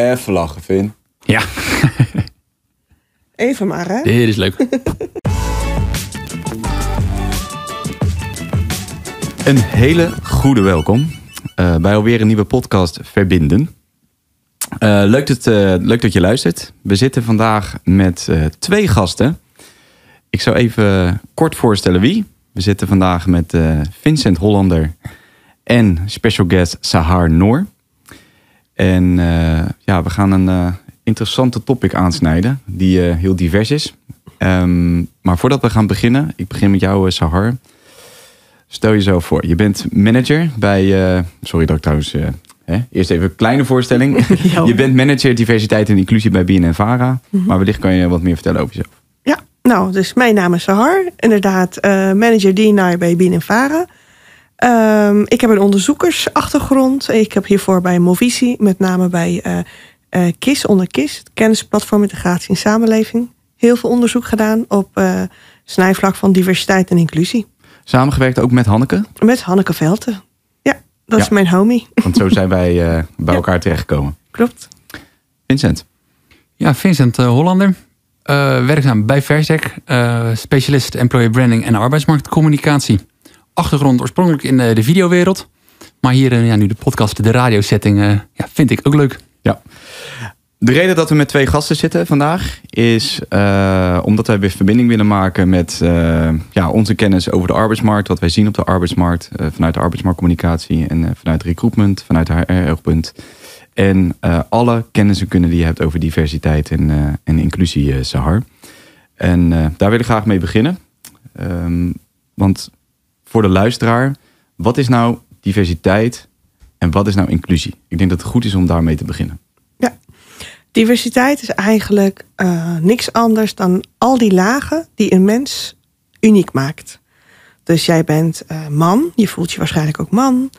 Even lachen, Vin. Ja, Even maar, hè? dit is leuk. Een hele goede welkom eh, bij alweer een nieuwe podcast Verbinden. Eh, leuk, dat, eh, leuk dat je luistert. We zitten vandaag met eh, twee gasten. Ik zou even kort voorstellen wie. We zitten vandaag met eh, Vincent Hollander en special guest Sahar Noor. En eh, ja, we gaan een eh, interessante topic aansnijden die eh, heel divers is. Ehm, maar voordat we gaan beginnen, ik begin met jou, Sahar. Stel jezelf voor, je bent manager bij. sorry dat ik trouwens. hè, eerst even een kleine voorstelling. Je bent manager diversiteit en inclusie bij BNN Vara. Maar wellicht kan je wat meer vertellen over jezelf. Ja, nou, dus mijn naam is Sahar. Inderdaad, manager DNI bij Binnenvaren. Ehm ik heb een onderzoekersachtergrond. Ik heb hiervoor bij Movisie, met name bij eh eh, KIS, onder KIS, het Kennisplatform Integratie en Samenleving, heel veel onderzoek gedaan op eh, snijvlak van diversiteit en inclusie. Samengewerkt ook met Hanneke. Met Hanneke Velten. Ja, dat is Ja. mijn homie. Want zo zijn wij eh, bij elkaar terechtgekomen. Klopt. Vincent. Ja, Vincent Hollander. eh, werkzaam bij Versec. eh, specialist employer branding en arbeidsmarktcommunicatie. Achtergrond oorspronkelijk in eh, de videowereld. Maar hier eh, ja, nu de podcast, de radiosetting, eh, ja, vind ik ook leuk. Ja. De reden dat we met twee gasten zitten vandaag is omdat wij weer verbinding willen maken met ja, onze kennis over de arbeidsmarkt, wat wij zien op de arbeidsmarkt, vanuit de arbeidsmarktcommunicatie en vanuit recruitment, vanuit HR-oogpunt. En alle kennis en kunnen die je hebt over diversiteit en, en inclusie, Sahar. En daar wil ik graag mee beginnen. Ehm, want voor de luisteraar, wat is nou diversiteit en wat is nou inclusie? Ik denk dat het goed is om daarmee te beginnen. Diversiteit is eigenlijk eh, niks anders dan al die lagen die een mens uniek maakt. Dus jij bent eh, man, je voelt je waarschijnlijk ook man.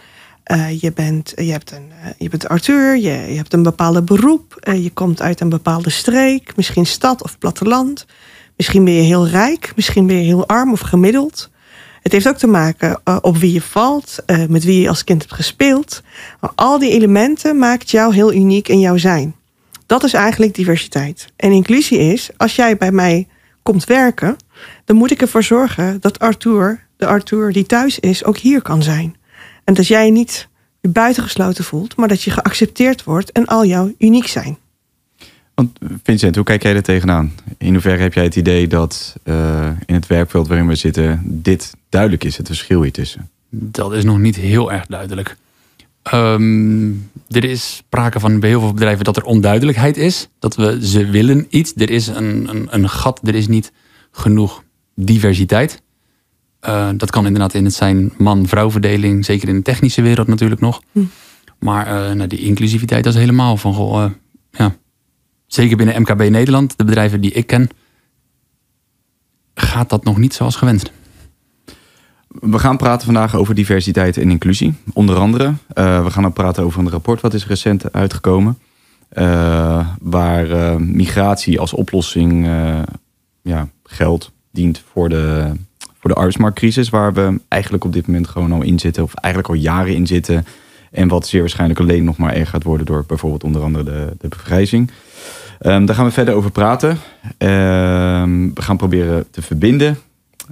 Eh, je, bent, je, hebt een, je bent Arthur, je, je hebt een bepaalde beroep. je komt uit een bepaalde streek, misschien stad of platteland. Misschien ben je heel rijk, misschien ben je heel arm of gemiddeld. Het heeft ook te maken eh, op wie je valt, eh, met wie je als kind hebt gespeeld. Maar al die elementen maakt jou heel uniek in jouw zijn. Dat is eigenlijk diversiteit. En inclusie is, als jij bij mij komt werken, dan moet ik ervoor zorgen dat Arthur, de Arthur die thuis is, ook hier kan zijn. En dat jij niet buitengesloten voelt, maar dat je geaccepteerd wordt en al jouw uniek zijn. Want Vincent, hoe kijk jij er tegenaan? In hoeverre heb jij het idee dat eh, in het werkveld waarin we zitten, dit duidelijk is, het verschil hier tussen? Dat is nog niet heel erg duidelijk. Ehm, er is sprake van bij heel veel bedrijven dat er onduidelijkheid is. Dat we ze willen iets. Er is een, een, een gat, er is niet genoeg diversiteit. Eh, dat kan inderdaad in het zijn man-vrouw verdeling. Zeker in de technische wereld natuurlijk nog. Hm. Maar eh, nou, die inclusiviteit dat is helemaal van... Goh, ja. Zeker binnen MKB Nederland, de bedrijven die ik ken... gaat dat nog niet zoals gewenst. We gaan praten vandaag over diversiteit en inclusie. Onder andere, eh, we gaan ook praten over een rapport wat is recent uitgekomen. eh, waar eh, migratie als oplossing ja, geld dient voor de, voor de arbeidsmarktcrisis. Waar we eigenlijk op dit moment gewoon al in zitten. Of eigenlijk al jaren in zitten. En wat zeer waarschijnlijk alleen nog maar erg gaat worden door bijvoorbeeld onder andere de, de bevrijzing. Ehm, daar gaan we verder over praten. Ehm, we gaan proberen te verbinden.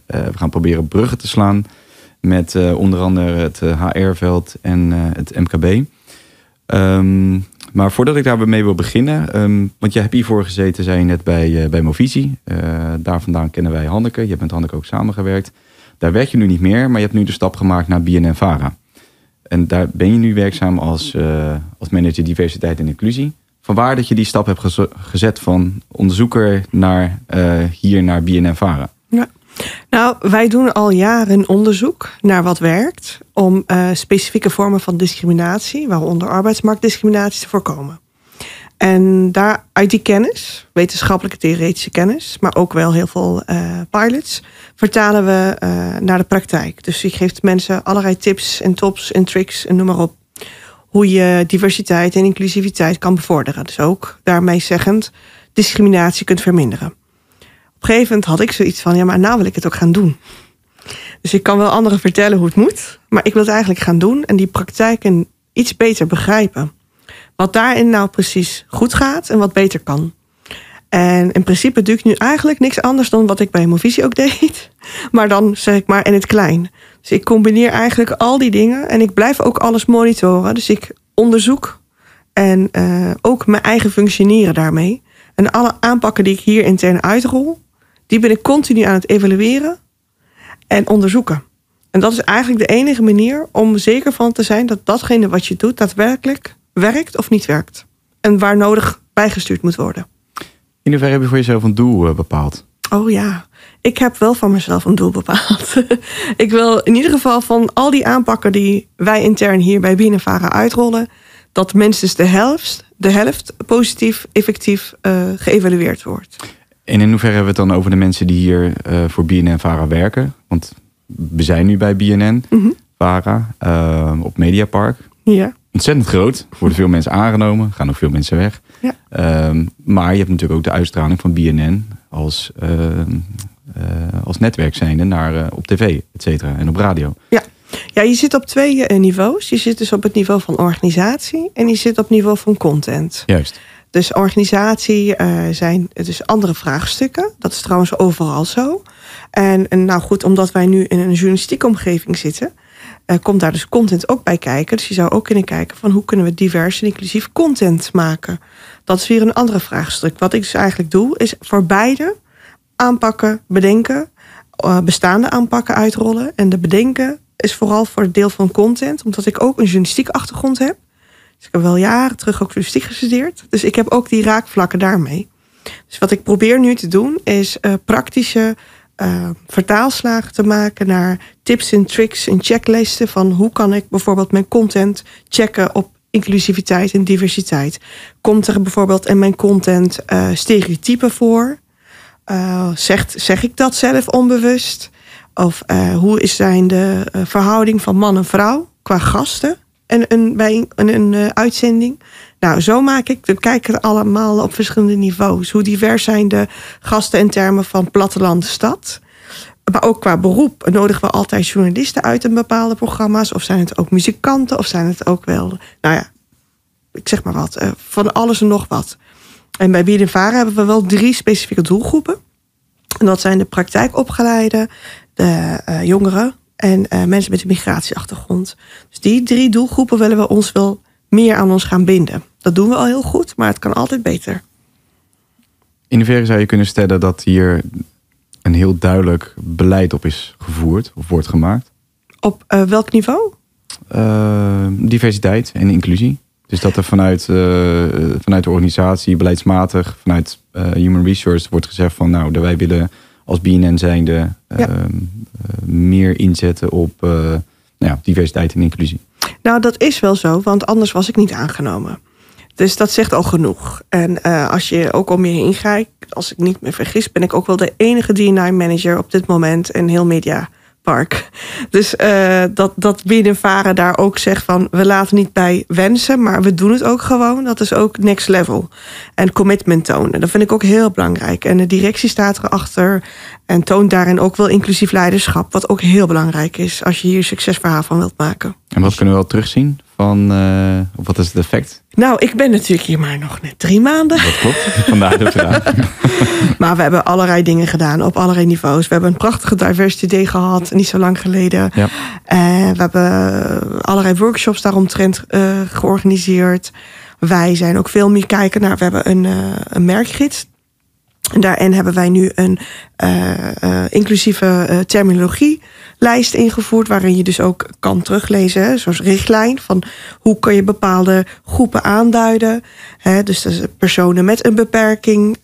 Eh, we gaan proberen bruggen te slaan met eh, onder andere het HR-veld en eh, het MKB. Ehm, maar voordat ik daarmee wil beginnen, want jij hebt hiervoor gezeten, zei je net bij, eh, bij Movisie. Daar vandaan kennen wij Hanneke. Je hebt met Hanneke ook samengewerkt. Daar werk je nu niet meer, maar je hebt nu de stap gemaakt naar BNN Vara. En daar ben je nu werkzaam als, als manager diversiteit en inclusie. Vanwaar dat je die stap hebt geze- gezet van onderzoeker naar eh, hier naar BNN Vara. Nou, wij doen al jaren onderzoek naar wat werkt om eh, specifieke vormen van discriminatie, waaronder arbeidsmarktdiscriminatie, te voorkomen. En daar uit die kennis, wetenschappelijke theoretische kennis, maar ook wel heel veel eh, pilots, vertalen we naar de praktijk. Dus je geeft mensen allerlei tips en tops en tricks en noem maar op. Hoe je diversiteit en inclusiviteit kan bevorderen. Dus ook daarmee zeggend discriminatie kunt verminderen. Op een gegeven moment had ik zoiets van, ja, maar nou wil ik het ook gaan doen. Dus ik kan wel anderen vertellen hoe het moet, maar ik wil het eigenlijk gaan doen en die praktijken iets beter begrijpen. wat daarin nou precies goed gaat en wat beter kan. En in principe doe ik nu eigenlijk niks anders dan wat ik bij Movisie ook deed. Maar dan zeg ik maar in het klein. Dus ik combineer eigenlijk al die dingen en ik blijf ook alles monitoren. Dus ik onderzoek en uh, ook mijn eigen functioneren daarmee. En alle aanpakken die ik hier intern uitrol, die ben ik continu aan het evalueren en onderzoeken. En dat is eigenlijk de enige manier om zeker van te zijn dat datgene wat je doet daadwerkelijk werkt of niet werkt. En waar nodig bijgestuurd moet worden. In hoeverre heb je voor jezelf een doel eh, bepaald? Oh ja, ik heb wel van mezelf een doel bepaald. ik wil in ieder geval van al die aanpakken die wij intern hier bij Bienenvaren uitrollen, dat minstens de helft, de helft positief, effectief uh, geëvalueerd wordt. En in hoeverre hebben we het dan over de mensen die hier uh, voor BNN-Vara werken? Want we zijn nu bij BNN, mm Vara, uh, op Mediapark. Ja. Ontzettend groot. Er worden veel mensen aangenomen, gaan ook veel mensen weg. Ja. Uh, maar je hebt natuurlijk ook de uitstraling van BNN als, als netwerk zijnde naar, op tv, et cetera, en op radio. Ja. Ja, je zit op twee niveaus. Je zit dus op het niveau van organisatie en je zit op het niveau van content. Juist. Dus organisatie uh, zijn dus andere vraagstukken. Dat is trouwens overal zo. En, en nou goed, omdat wij nu in een journalistieke omgeving zitten, uh, komt daar dus content ook bij kijken. Dus je zou ook kunnen kijken van hoe kunnen we divers en inclusief content maken. Dat is weer een andere vraagstuk. Wat ik dus eigenlijk doe, is voor beide aanpakken, bedenken, uh, bestaande aanpakken uitrollen. En de bedenken is vooral voor het deel van content, omdat ik ook een journalistieke achtergrond heb. Dus ik heb wel jaren terug ook journalistiek gestudeerd. Dus ik heb ook die raakvlakken daarmee. Dus wat ik probeer nu te doen is uh, praktische uh, vertaalslagen te maken naar tips en tricks en checklisten van hoe kan ik bijvoorbeeld mijn content checken op inclusiviteit en diversiteit. Komt er bijvoorbeeld in mijn content stereotypen voor? Zegt, zeg ik dat zelf onbewust? Of hoe is zijn de verhouding van man en vrouw qua gasten? een, een, bij een, een, uitzending. Nou, zo maak ik, we kijken allemaal op verschillende niveaus. Hoe divers zijn de gasten in termen van platteland, stad. Maar ook qua beroep nodigen we altijd journalisten uit in bepaalde programma's. Of zijn het ook muzikanten, of zijn het ook wel, nou ja, ik zeg maar wat, van alles en nog wat. En bij Bieden Varen hebben we wel drie specifieke doelgroepen. En dat zijn de praktijkopgeleide, de uh, jongeren en uh, mensen met een migratieachtergrond. Dus die drie doelgroepen willen we ons wel meer aan ons gaan binden. Dat doen we al heel goed, maar het kan altijd beter. In hoeverre zou je kunnen stellen dat hier een heel duidelijk beleid op is gevoerd of wordt gemaakt? Op uh, welk niveau? Diversiteit en inclusie. Dus dat er vanuit, vanuit de organisatie, beleidsmatig, vanuit Human Resources wordt gezegd van nou, wij willen als BNN zijnde ja. uh, meer inzetten op nou ja, diversiteit en inclusie? Nou, dat is wel zo, want anders was ik niet aangenomen. Dus dat zegt al genoeg. En als je ook om je heen kijkt, als ik niet me vergis, ben ik ook wel de enige D&I-manager op dit moment in heel media park. Dus uh, dat, dat binnenvaren daar ook zegt van we laten niet bij wensen, maar we doen het ook gewoon. Dat is ook next level. En commitment tonen. Dat vind ik ook heel belangrijk. En de directie staat erachter en toont daarin ook wel inclusief leiderschap, wat ook heel belangrijk is als je hier succesverhaal van wilt maken. En wat kunnen we wel terugzien van, uh, wat is het effect? Nou, ik ben natuurlijk hier maar nog net drie maanden. Dat klopt, vandaar de vraag. maar we hebben allerlei dingen gedaan op allerlei niveaus. We hebben een prachtige diversity day gehad, niet zo lang geleden. Ja. Uh, we hebben allerlei workshops daaromtrent uh, georganiseerd. Wij zijn ook veel meer kijken naar, we hebben een, een merkgids. En daarin hebben wij nu een uh, uh, inclusieve uh, terminologielijst ingevoerd, waarin je dus ook kan teruglezen, hè, zoals richtlijn van hoe kan je bepaalde groepen aanduiden. Hè, dus dat personen met een beperking,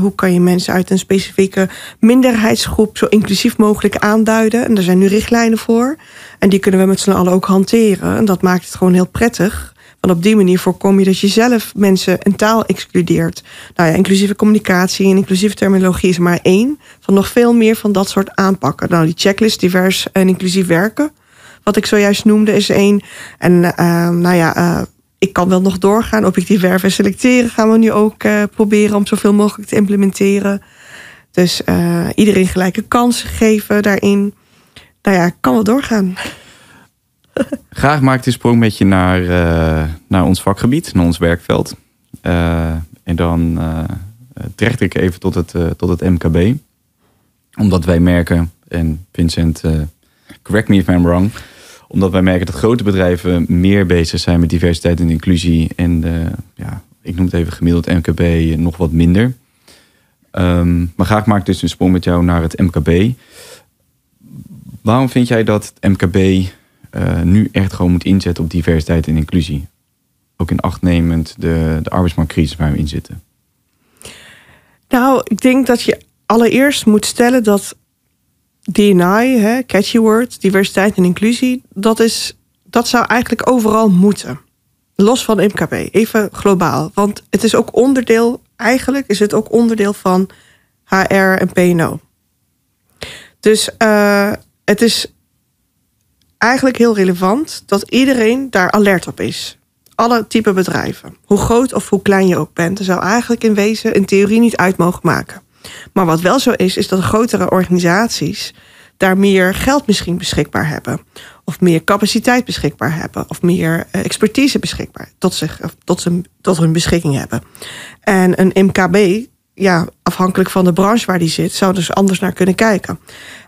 hoe kan je mensen uit een specifieke minderheidsgroep zo inclusief mogelijk aanduiden. En daar zijn nu richtlijnen voor. En die kunnen we met z'n allen ook hanteren. En dat maakt het gewoon heel prettig. Op die manier voorkom je dat je zelf mensen een taal excludeert. Nou ja, inclusieve communicatie en inclusieve terminologie is maar één. Van nog veel meer van dat soort aanpakken. Nou, die checklist divers en inclusief werken. Wat ik zojuist noemde is één. En uh, nou ja, uh, ik kan wel nog doorgaan. Objectief werven en selecteren gaan we nu ook uh, proberen om zoveel mogelijk te implementeren. Dus iedereen gelijke kansen geven daarin. Nou ja, kan wel doorgaan. Graag maak ik een sprong met je naar, uh, naar ons vakgebied, naar ons werkveld. Uh, en dan uh, trek ik even tot het, tot het MKB. Omdat wij merken, en Vincent, correct me if I'm wrong. Omdat wij merken dat grote bedrijven meer bezig zijn met diversiteit en inclusie. En ja, ik noem het even gemiddeld MKB nog wat minder. Um, maar graag maak ik dus een sprong met jou naar het MKB. Waarom vind jij dat het MKB uh, nu echt gewoon moet inzetten op diversiteit en inclusie? Ook in acht nemend de, de arbeidsmarktcrisis waar we in zitten. Nou, ik denk dat je allereerst moet stellen dat DNI, hè, catchy word, diversiteit en inclusie, dat, is, dat zou eigenlijk overal moeten. Los van MKB, even globaal. Want het is ook onderdeel, eigenlijk is het ook onderdeel van HR en PNO. Dus uh, het is eigenlijk heel relevant dat iedereen daar alert op is. Alle type bedrijven. Hoe groot of hoe klein je ook bent, zou eigenlijk in wezen in theorie niet uit mogen maken. Maar wat wel zo is, is dat grotere organisaties daar meer geld misschien beschikbaar hebben. Of meer capaciteit beschikbaar hebben. Of meer eh, expertise beschikbaar tot, zich, tot, tot hun beschikking hebben. En een MKB, ja, afhankelijk van de branche waar die zit, zou dus anders naar kunnen kijken.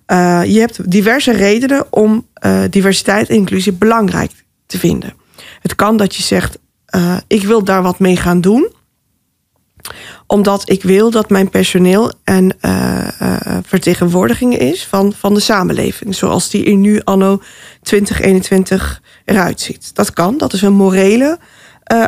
Uh, je hebt diverse redenen om uh, diversiteit en inclusie belangrijk te vinden. Het kan dat je zegt: uh, ik wil daar wat mee gaan doen, omdat ik wil dat mijn personeel een vertegenwoordiging is van, van de samenleving, zoals die er nu anno 2021 eruit ziet. Dat kan, dat is een morele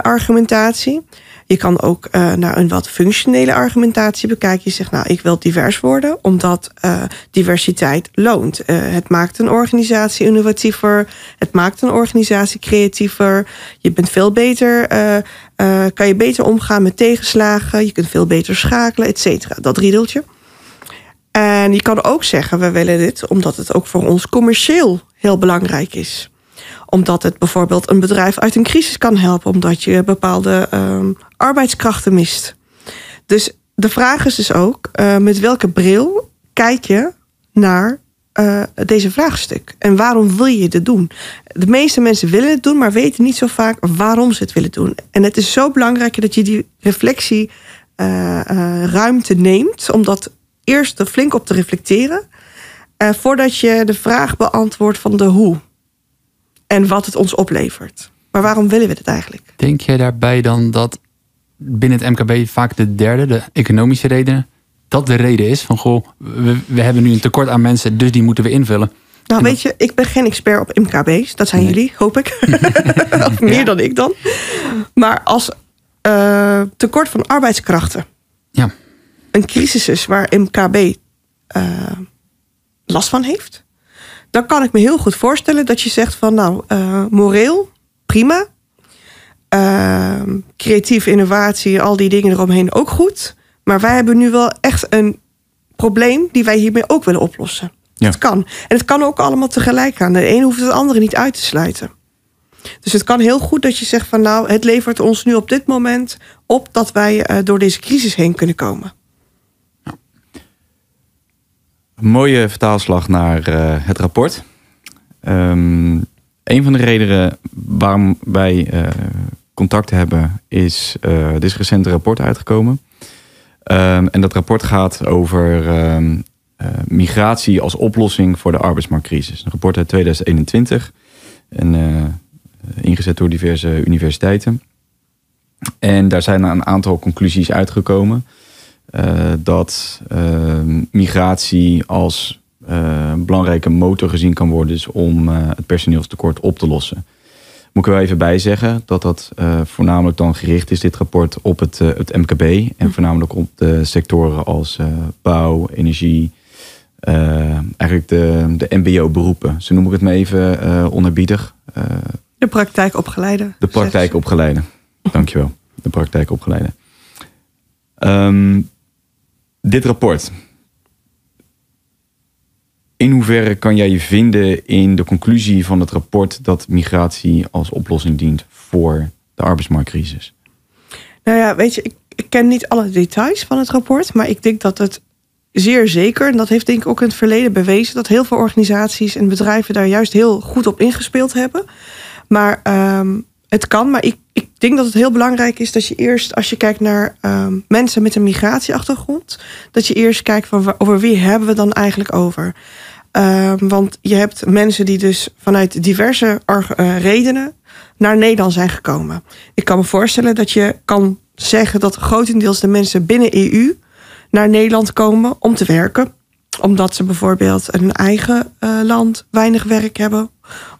argumentatie. Je kan ook uh, naar een wat functionele argumentatie bekijken. Je zegt, nou, ik wil divers worden, omdat uh, diversiteit loont. Uh, het maakt een organisatie innovatiever. Het maakt een organisatie creatiever. Je bent veel beter, kan je beter omgaan met tegenslagen. Je kunt veel beter schakelen, et cetera. Dat riedeltje. En je kan ook zeggen, we willen dit omdat het ook voor ons commercieel heel belangrijk is omdat het bijvoorbeeld een bedrijf uit een crisis kan helpen, omdat je bepaalde um, arbeidskrachten mist. Dus de vraag is dus ook, uh, met welke bril kijk je naar uh, deze vraagstuk? En waarom wil je dit doen? De meeste mensen willen het doen, maar weten niet zo vaak waarom ze het willen doen. En het is zo belangrijk dat je die reflectie uh, ruimte neemt, om dat eerst er flink op te reflecteren, voordat je de vraag beantwoordt van de hoe en wat het ons oplevert. Maar waarom willen we het eigenlijk? Denk jij daarbij dan dat binnen het MKB vaak de derde, de economische redenen, dat de reden is van goh, we, we hebben nu een tekort aan mensen, dus die moeten we invullen? Nou, weet je, ik ben geen expert op MKB's. Dat zijn jullie, hoop ik. of meer dan ik dan. Maar als uh, tekort van arbeidskrachten. Ja. Een crisis is waar MKB uh, last van heeft dan kan ik me heel goed voorstellen dat je zegt van nou, uh, moreel, prima. Uh, creatieve innovatie, al die dingen eromheen ook goed. Maar wij hebben nu wel echt een probleem die wij hiermee ook willen oplossen. Ja. Het kan. En het kan ook allemaal tegelijk gaan. De een hoeft het andere niet uit te sluiten. Dus het kan heel goed dat je zegt van nou, het levert ons nu op dit moment op dat wij uh, door deze crisis heen kunnen komen. Mooie vertaalslag naar uh, het rapport. Um, een van de redenen waarom wij uh, contact hebben is, uh, er is recent een rapport uitgekomen. Um, en dat rapport gaat over um, migratie als oplossing voor de arbeidsmarktcrisis. Een rapport uit 2021 en ingezet door diverse universiteiten. En daar zijn een aantal conclusies uitgekomen. Uh, dat uh, migratie als uh, belangrijke motor gezien kan worden dus om het personeelstekort op te lossen. Moet ik er wel even bij zeggen dat dat voornamelijk dan gericht is, dit rapport, op het, het MKB. En hm. voornamelijk op de sectoren als bouw, energie, eigenlijk de, de MBO-beroepen. Zo noem ik het maar even onerbiedig. de praktijkopgeleide. De praktijkopgeleide, dankjewel. De praktijkopgeleide. Um, dit rapport. In hoeverre kan jij je vinden in de conclusie van het rapport dat migratie als oplossing dient voor de arbeidsmarktcrisis? Nou ja, weet je, ik, ken niet alle details van het rapport, maar ik denk dat het zeer zeker. En dat heeft denk ik ook in het verleden bewezen dat heel veel organisaties en bedrijven daar juist heel goed op ingespeeld hebben. Maar ehm, het kan, maar ik, ik denk dat het heel belangrijk is dat je eerst, als je kijkt naar ehm, mensen met een migratieachtergrond, dat je eerst kijkt van over wie hebben we dan eigenlijk over. Ehm, want je hebt mensen die dus vanuit diverse uh, redenen naar Nederland zijn gekomen. Ik kan me voorstellen dat je kan zeggen dat grotendeels de mensen binnen EU naar Nederland komen om te werken. Omdat ze bijvoorbeeld in hun eigen uh, land weinig werk hebben.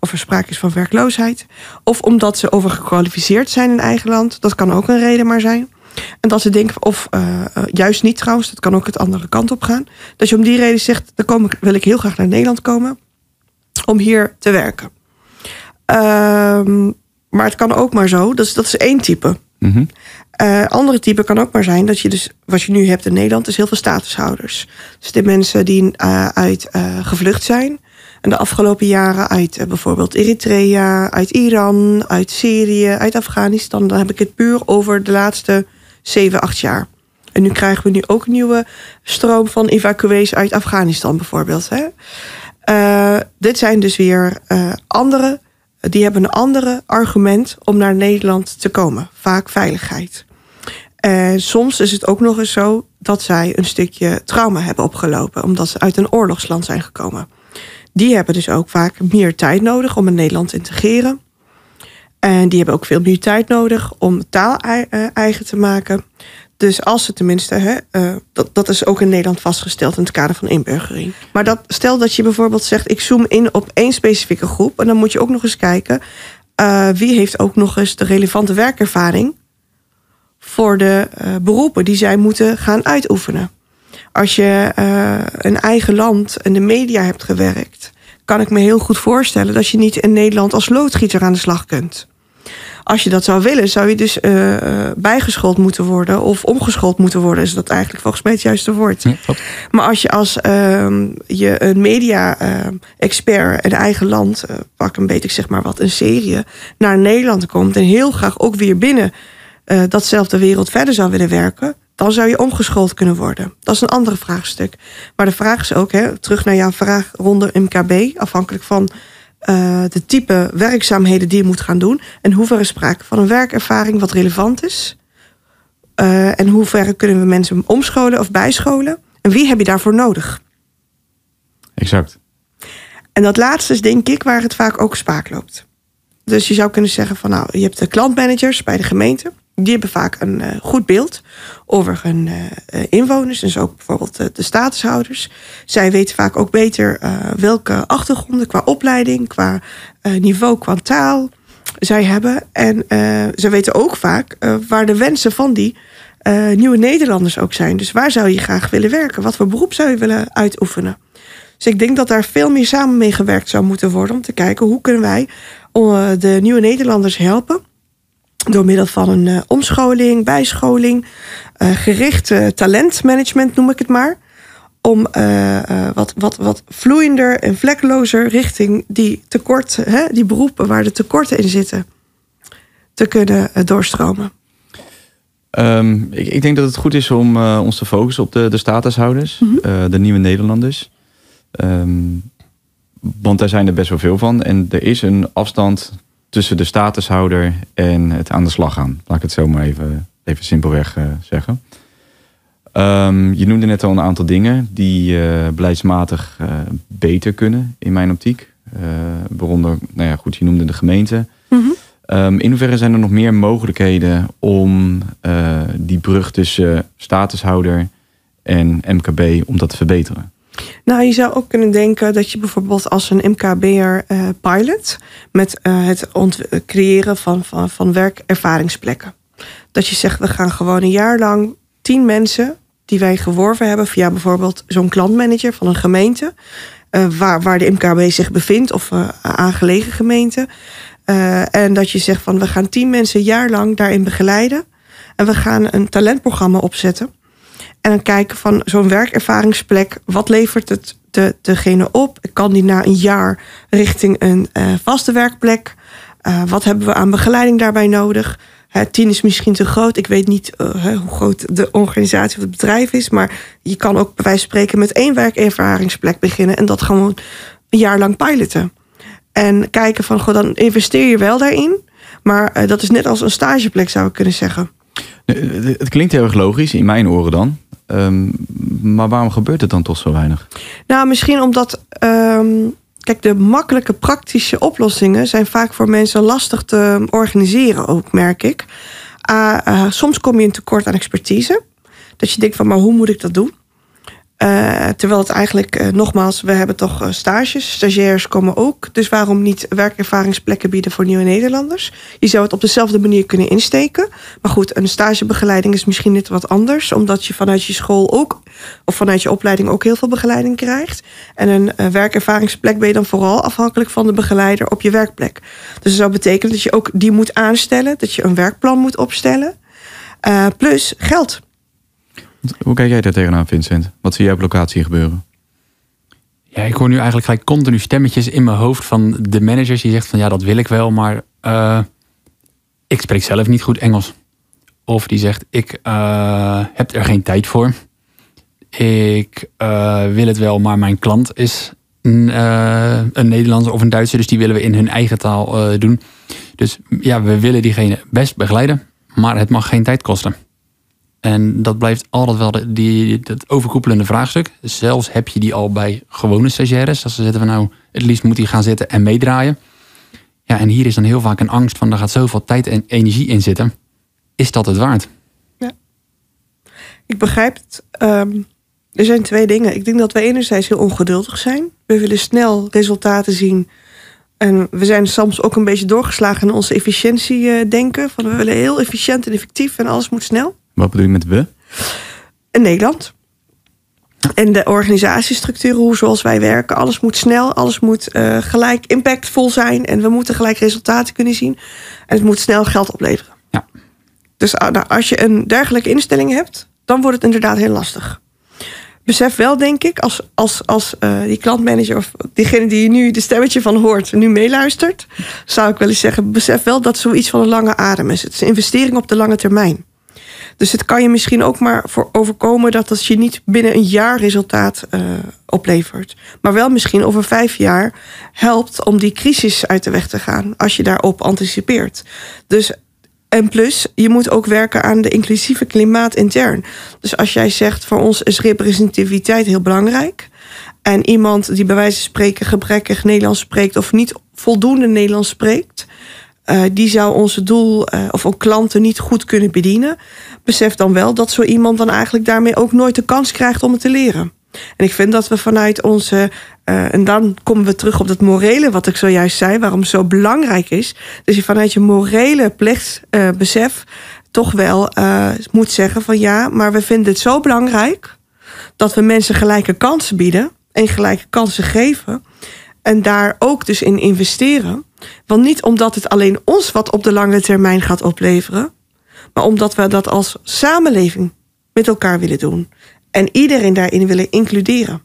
Of er sprake is van werkloosheid. Of omdat ze overgekwalificeerd zijn in eigen land. Dat kan ook een reden maar zijn. En dat ze denken, of uh, juist niet trouwens, dat kan ook het andere kant op gaan. Dat je om die reden zegt, dan kom ik, wil ik heel graag naar Nederland komen. Om hier te werken. Uh, maar het kan ook maar zo, dat is, dat is één type. Mm uh, andere type kan ook maar zijn dat je dus, wat je nu hebt in Nederland, is heel veel statushouders. Dus de mensen die uh, uit uh, gevlucht zijn. En de afgelopen jaren uit bijvoorbeeld Eritrea, uit Iran, uit Syrië, uit Afghanistan. Dan heb ik het puur over de laatste 7, 8 jaar. En nu krijgen we nu ook een nieuwe stroom van evacuees uit Afghanistan bijvoorbeeld. Hè? dit zijn dus weer andere die hebben een andere argument om naar Nederland te komen. Vaak veiligheid. En soms is het ook nog eens zo dat zij een stukje trauma hebben opgelopen, omdat ze uit een oorlogsland zijn gekomen. Die hebben dus ook vaak meer tijd nodig om in Nederland te integreren. En die hebben ook veel meer tijd nodig om taal eh, eigen te maken. Dus als ze tenminste, hè, uh, dat, dat is ook in Nederland vastgesteld in het kader van inburgering. Maar dat, stel dat je bijvoorbeeld zegt, ik zoom in op één specifieke groep. En dan moet je ook nog eens kijken, uh, wie heeft ook nog eens de relevante werkervaring voor de uh, beroepen die zij moeten gaan uitoefenen. Als je een eigen land en de media hebt gewerkt, kan ik me heel goed voorstellen dat je niet in Nederland als loodgieter aan de slag kunt als je dat zou willen, zou je dus uh, bijgeschoold moeten worden of omgeschoold moeten worden. Is dat eigenlijk volgens mij het juiste woord. Ja, maar als je als uh, je een media-expert in eigen land, pak een beetje zeg maar wat, een serie, naar Nederland komt en heel graag ook weer binnen datzelfde wereld verder zou willen werken, dan zou je omgeschoold kunnen worden. Dat is een andere vraagstuk. Maar de vraag is ook, hè, terug naar jouw vraag rond MKB, afhankelijk van uh, de type werkzaamheden die je moet gaan doen. En hoe ver is sprake van een werkervaring wat relevant is. Uh, en hoe ver kunnen we mensen omscholen of bijscholen. En wie heb je daarvoor nodig? Exact. En dat laatste is denk ik waar het vaak ook spaak loopt. Dus je zou kunnen zeggen van nou, je hebt de klantmanagers bij de gemeente. Die hebben vaak een uh, goed beeld over hun uh, inwoners. Dus ook bijvoorbeeld de statushouders. Zij weten vaak ook beter welke achtergronden qua opleiding, qua niveau, qua taal zij hebben. En ze weten ook vaak waar de wensen van die nieuwe Nederlanders ook zijn. Dus waar zou je graag willen werken? Wat voor beroep zou je willen uitoefenen? Dus ik denk dat daar veel meer samen mee gewerkt zou moeten worden om te kijken hoe kunnen wij de nieuwe Nederlanders helpen door middel van een uh, omscholing, bijscholing, uh, gericht uh, talentmanagement noem ik het maar. Om wat, wat, wat vloeiender en vlekkelozer richting die tekort, hè, die beroepen waar de tekorten in zitten, te kunnen doorstromen. Um, ik, ik, denk dat het goed is om ons te focussen op de, de statushouders, mm -hmm. de nieuwe Nederlanders. Um, want daar zijn er best wel veel van. En er is een afstand tussen de statushouder en het aan de slag gaan. Laat ik het zo maar even, even simpelweg uh, zeggen. Um, je noemde net al een aantal dingen die uh, beleidsmatig uh, beter kunnen in mijn optiek. waaronder, nou ja, goed, je noemde de gemeente. Mm -hmm. um, in hoeverre zijn er nog meer mogelijkheden om die brug tussen statushouder en MKB om dat te verbeteren? Nou, je zou ook kunnen denken dat je bijvoorbeeld als een MKB'er uh, pilot met uh, het creëren van, van, van werkervaringsplekken. Dat je zegt, we gaan gewoon een jaar lang tien mensen die wij geworven hebben via bijvoorbeeld zo'n klantmanager van een gemeente, uh, waar, waar de MKB zich bevindt of aangelegen gemeente. en dat je zegt van we gaan tien mensen jaar lang daarin begeleiden. En we gaan een talentprogramma opzetten en dan kijken van zo'n werkervaringsplek, wat levert het de, degene op? Kan die na een jaar richting een uh, vaste werkplek? Uh, wat hebben we aan begeleiding daarbij nodig? Hè, tien is misschien te groot. Ik weet niet eh, hoe groot de organisatie of het bedrijf is. Maar je kan ook bij wijze van spreken met één werkervaringsplek beginnen. En dat gewoon een jaar lang piloten. En kijken van, goh, dan investeer je wel daarin. Maar eh, dat is net als een stageplek zou ik kunnen zeggen. Nee, Het klinkt heel erg logisch, in mijn oren dan. Ehm, maar waarom gebeurt het dan toch zo weinig? Nou, misschien omdat. ehm, kijk, de makkelijke praktische oplossingen zijn vaak voor mensen lastig te organiseren, ook merk ik. Ah, eh, soms kom je in tekort aan expertise. Dat je denkt van, maar hoe moet ik dat doen? Eh, terwijl het eigenlijk, eh, nogmaals, we hebben toch eh, stages. Stagiairs komen ook. Dus waarom niet werkervaringsplekken bieden voor nieuwe Nederlanders? Je zou het op dezelfde manier kunnen insteken. Maar goed, een stagebegeleiding is misschien net wat anders. Omdat je vanuit je school ook, of vanuit je opleiding ook heel veel begeleiding krijgt. En een werkervaringsplek ben je dan vooral afhankelijk van de begeleider op je werkplek. Dus dat zou betekenen dat je ook die moet aanstellen. Dat je een werkplan moet opstellen. Plus geld. Hoe kijk jij daar tegenaan, Vincent? Wat zie jij op locatie gebeuren? Ja, ik hoor nu eigenlijk gelijk continu stemmetjes in mijn hoofd van de managers die zegt van ja, dat wil ik wel, maar eh, ik spreek zelf niet goed Engels. Of die zegt ik eh, heb er geen tijd voor. Ik eh, wil het wel, maar mijn klant is een, een Nederlander of een Duitser, dus die willen we in hun eigen taal doen. Dus ja, we willen diegene best begeleiden, maar het mag geen tijd kosten. En dat blijft altijd wel de, die, dat overkoepelende vraagstuk. Zelfs heb je die al bij gewone stagiaires. Als ze zeggen van nou, het liefst moet hij gaan zitten en meedraaien. Ja, en hier is dan heel vaak een angst van, er gaat zoveel tijd en energie in zitten. Is dat het waard? Ik begrijp het. Ehm, er zijn twee dingen. Ik denk dat we enerzijds heel ongeduldig zijn. We willen snel resultaten zien. En we zijn soms ook een beetje doorgeslagen in onze efficiëntie eh, denken. Van we willen heel efficiënt en effectief en alles moet snel. Wat bedoel je met we? In Nederland. En de organisatiestructuren, hoe zoals wij werken, alles moet snel, alles moet eh, gelijk impactvol zijn en we moeten gelijk resultaten kunnen zien. En het moet snel geld opleveren. Ja. Dus ah, nou, als je een dergelijke instelling hebt, dan wordt het inderdaad heel lastig. Besef wel, denk ik, als, als, als eh, die klantmanager of diegene die nu de stemmetje van hoort, nu meeluistert, zou ik wel eens zeggen: besef wel dat zoiets van een lange adem is. Het is een investering op de lange termijn. Dus het kan je misschien ook maar voor overkomen dat als je niet binnen een jaar resultaat eh, oplevert. Maar wel misschien over vijf jaar helpt om die crisis uit de weg te gaan. Als je daarop anticipeert. Dus en plus, je moet ook werken aan de inclusieve klimaat intern. Dus als jij zegt, voor ons is representativiteit heel belangrijk. En iemand die bij wijze van spreken gebrekkig Nederlands spreekt of niet voldoende Nederlands spreekt, eh, die zou onze doel eh, of klanten niet goed kunnen bedienen. Besef dan wel dat zo iemand dan eigenlijk daarmee ook nooit de kans krijgt om het te leren. En ik vind dat we vanuit onze. eh, en dan komen we terug op dat morele, wat ik zojuist zei, waarom het zo belangrijk is. Dus je vanuit je morele plichtsbesef besef toch wel moet zeggen: van ja, maar we vinden het zo belangrijk dat we mensen gelijke kansen bieden en gelijke kansen geven. En daar ook dus in investeren. Want niet omdat het alleen ons wat op de lange termijn gaat opleveren, maar omdat we dat als samenleving met elkaar willen doen. En iedereen daarin willen includeren.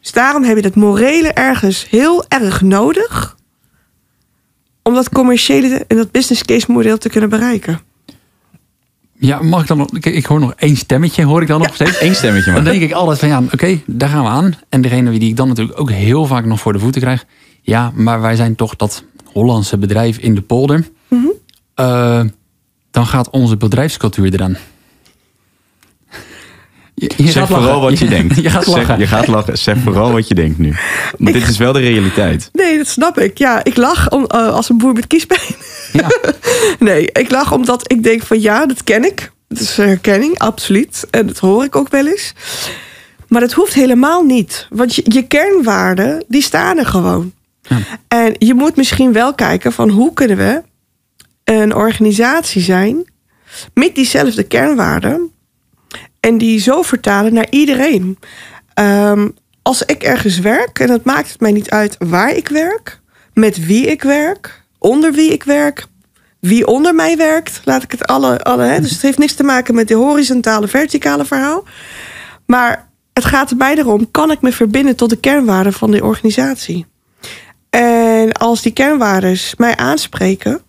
Dus daarom heb je dat morele ergens heel erg nodig. Om dat commerciële en dat business case model te kunnen bereiken. Ja, mag ik dan nog... Kijk, ik hoor nog één stemmetje, hoor ik dan nog steeds. Eén stemmetje Dan maar. denk ik altijd van ja, oké, daar gaan we aan. En degene die ik dan natuurlijk ook heel vaak nog voor de voeten krijg. Ja, maar wij zijn toch dat Hollandse bedrijf in de polder. Eh, dan gaat onze bedrijfscultuur eraan. Je, je Zeg vooral lachen. wat je denkt. Je gaat Zeg- lachen. je gaat lachen. Zeg vooral wat je denkt nu. Maar dit is wel de realiteit. Nee, dat snap ik. Ja, ik lach om, eh, als een boer met kiespijn. Ja. Nee, ik lach omdat ik denk van ja, dat ken ik. Dat is herkenning, absoluut. En dat hoor ik ook wel eens. Maar dat hoeft helemaal niet. Want je, je kernwaarden, die staan er gewoon. En je moet misschien wel kijken van hoe kunnen we een organisatie zijn met diezelfde kernwaarden en die zo vertalen naar iedereen. Ehm, als ik ergens werk, en het maakt het mij niet uit waar ik werk, met wie ik werk, onder wie ik werk, wie onder mij werkt, laat ik het alle. alle? Dus het heeft niks te maken met de horizontale, verticale verhaal. Maar het gaat er mij erom, kan ik me verbinden tot de kernwaarden van de organisatie? En als die kernwaarden mij aanspreken,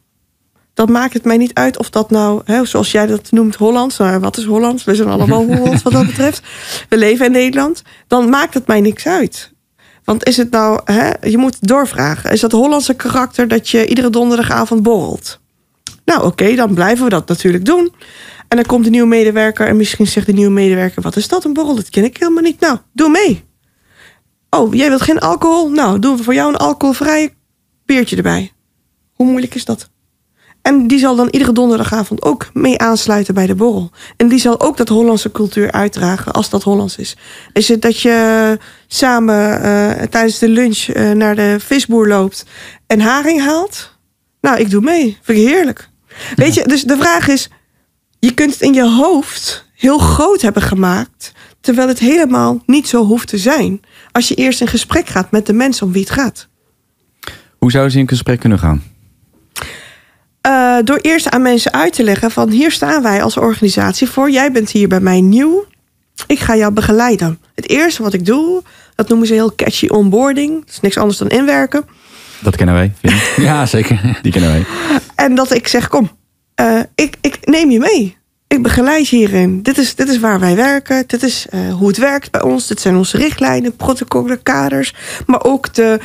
dan maakt het mij niet uit of dat nou, hè, zoals jij dat noemt, Hollands. Nou, wat is Hollands? We zijn allemaal Hollands wat dat betreft. We leven in Nederland. Dan maakt het mij niks uit. Want is het nou, hè, je moet doorvragen. Is dat Hollandse karakter dat je iedere donderdagavond borrelt? Nou, oké, dan blijven we dat natuurlijk doen. En dan komt een nieuwe medewerker en misschien zegt de nieuwe medewerker: Wat is dat, een borrel? Dat ken ik helemaal niet. Nou, doe mee. Oh, jij wilt geen alcohol? Nou, doen we voor jou een alcoholvrij biertje erbij. Hoe moeilijk is dat? En die zal dan iedere donderdagavond ook mee aansluiten bij de borrel. En die zal ook dat Hollandse cultuur uitdragen als dat Hollands is. Is het dat je samen uh, tijdens de lunch uh, naar de visboer loopt en haring haalt? Nou, ik doe mee. Vind ik heerlijk. Weet je, dus de vraag is: je kunt het in je hoofd heel groot hebben gemaakt, terwijl het helemaal niet zo hoeft te zijn. Als je eerst in gesprek gaat met de mensen om wie het gaat. Hoe zouden ze in gesprek kunnen gaan? Uh, door eerst aan mensen uit te leggen van hier staan wij als organisatie voor. Jij bent hier bij mij nieuw. Ik ga jou begeleiden. Het eerste wat ik doe, dat noemen ze heel catchy onboarding. Dat is niks anders dan inwerken. Dat kennen wij. Ja, zeker. Die kennen wij. En dat ik zeg, kom, uh, ik, ik neem je mee. Ik begeleid je hierin. Dit is, dit is waar wij werken. Dit is uh, hoe het werkt bij ons. Dit zijn onze richtlijnen, protocollen, kaders. Maar ook de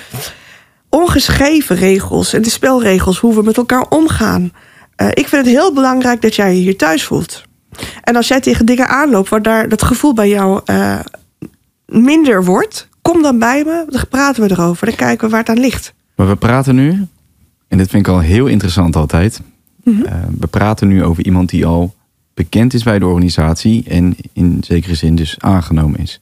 ongeschreven regels en de spelregels, hoe we met elkaar omgaan. Uh, ik vind het heel belangrijk dat jij je hier thuis voelt. En als jij tegen dingen aanloopt waar daar dat gevoel bij jou uh, minder wordt, kom dan bij me, dan praten we erover, dan kijken we waar het aan ligt. Maar we praten nu, en dit vind ik al heel interessant altijd. Mm -hmm. uh, we praten nu over iemand die al bekend is bij de organisatie en in zekere zin dus aangenomen is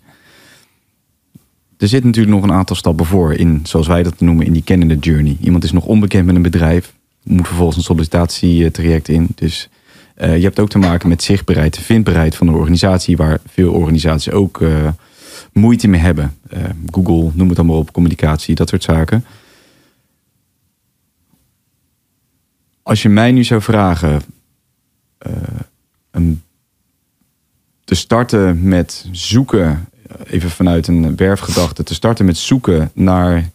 er zit natuurlijk nog een aantal stappen voor in, zoals wij dat noemen, in die kennende journey. Iemand is nog onbekend met een bedrijf, moet vervolgens een sollicitatietraject in. Dus uh, je hebt ook te maken met zichtbaarheid, vindbaarheid van de organisatie, waar veel organisaties ook uh, moeite mee hebben. Uh, Google, noem het allemaal op, communicatie, dat soort zaken. Als je mij nu zou vragen een, te starten met zoeken even vanuit een werfgedachte te starten met zoeken naar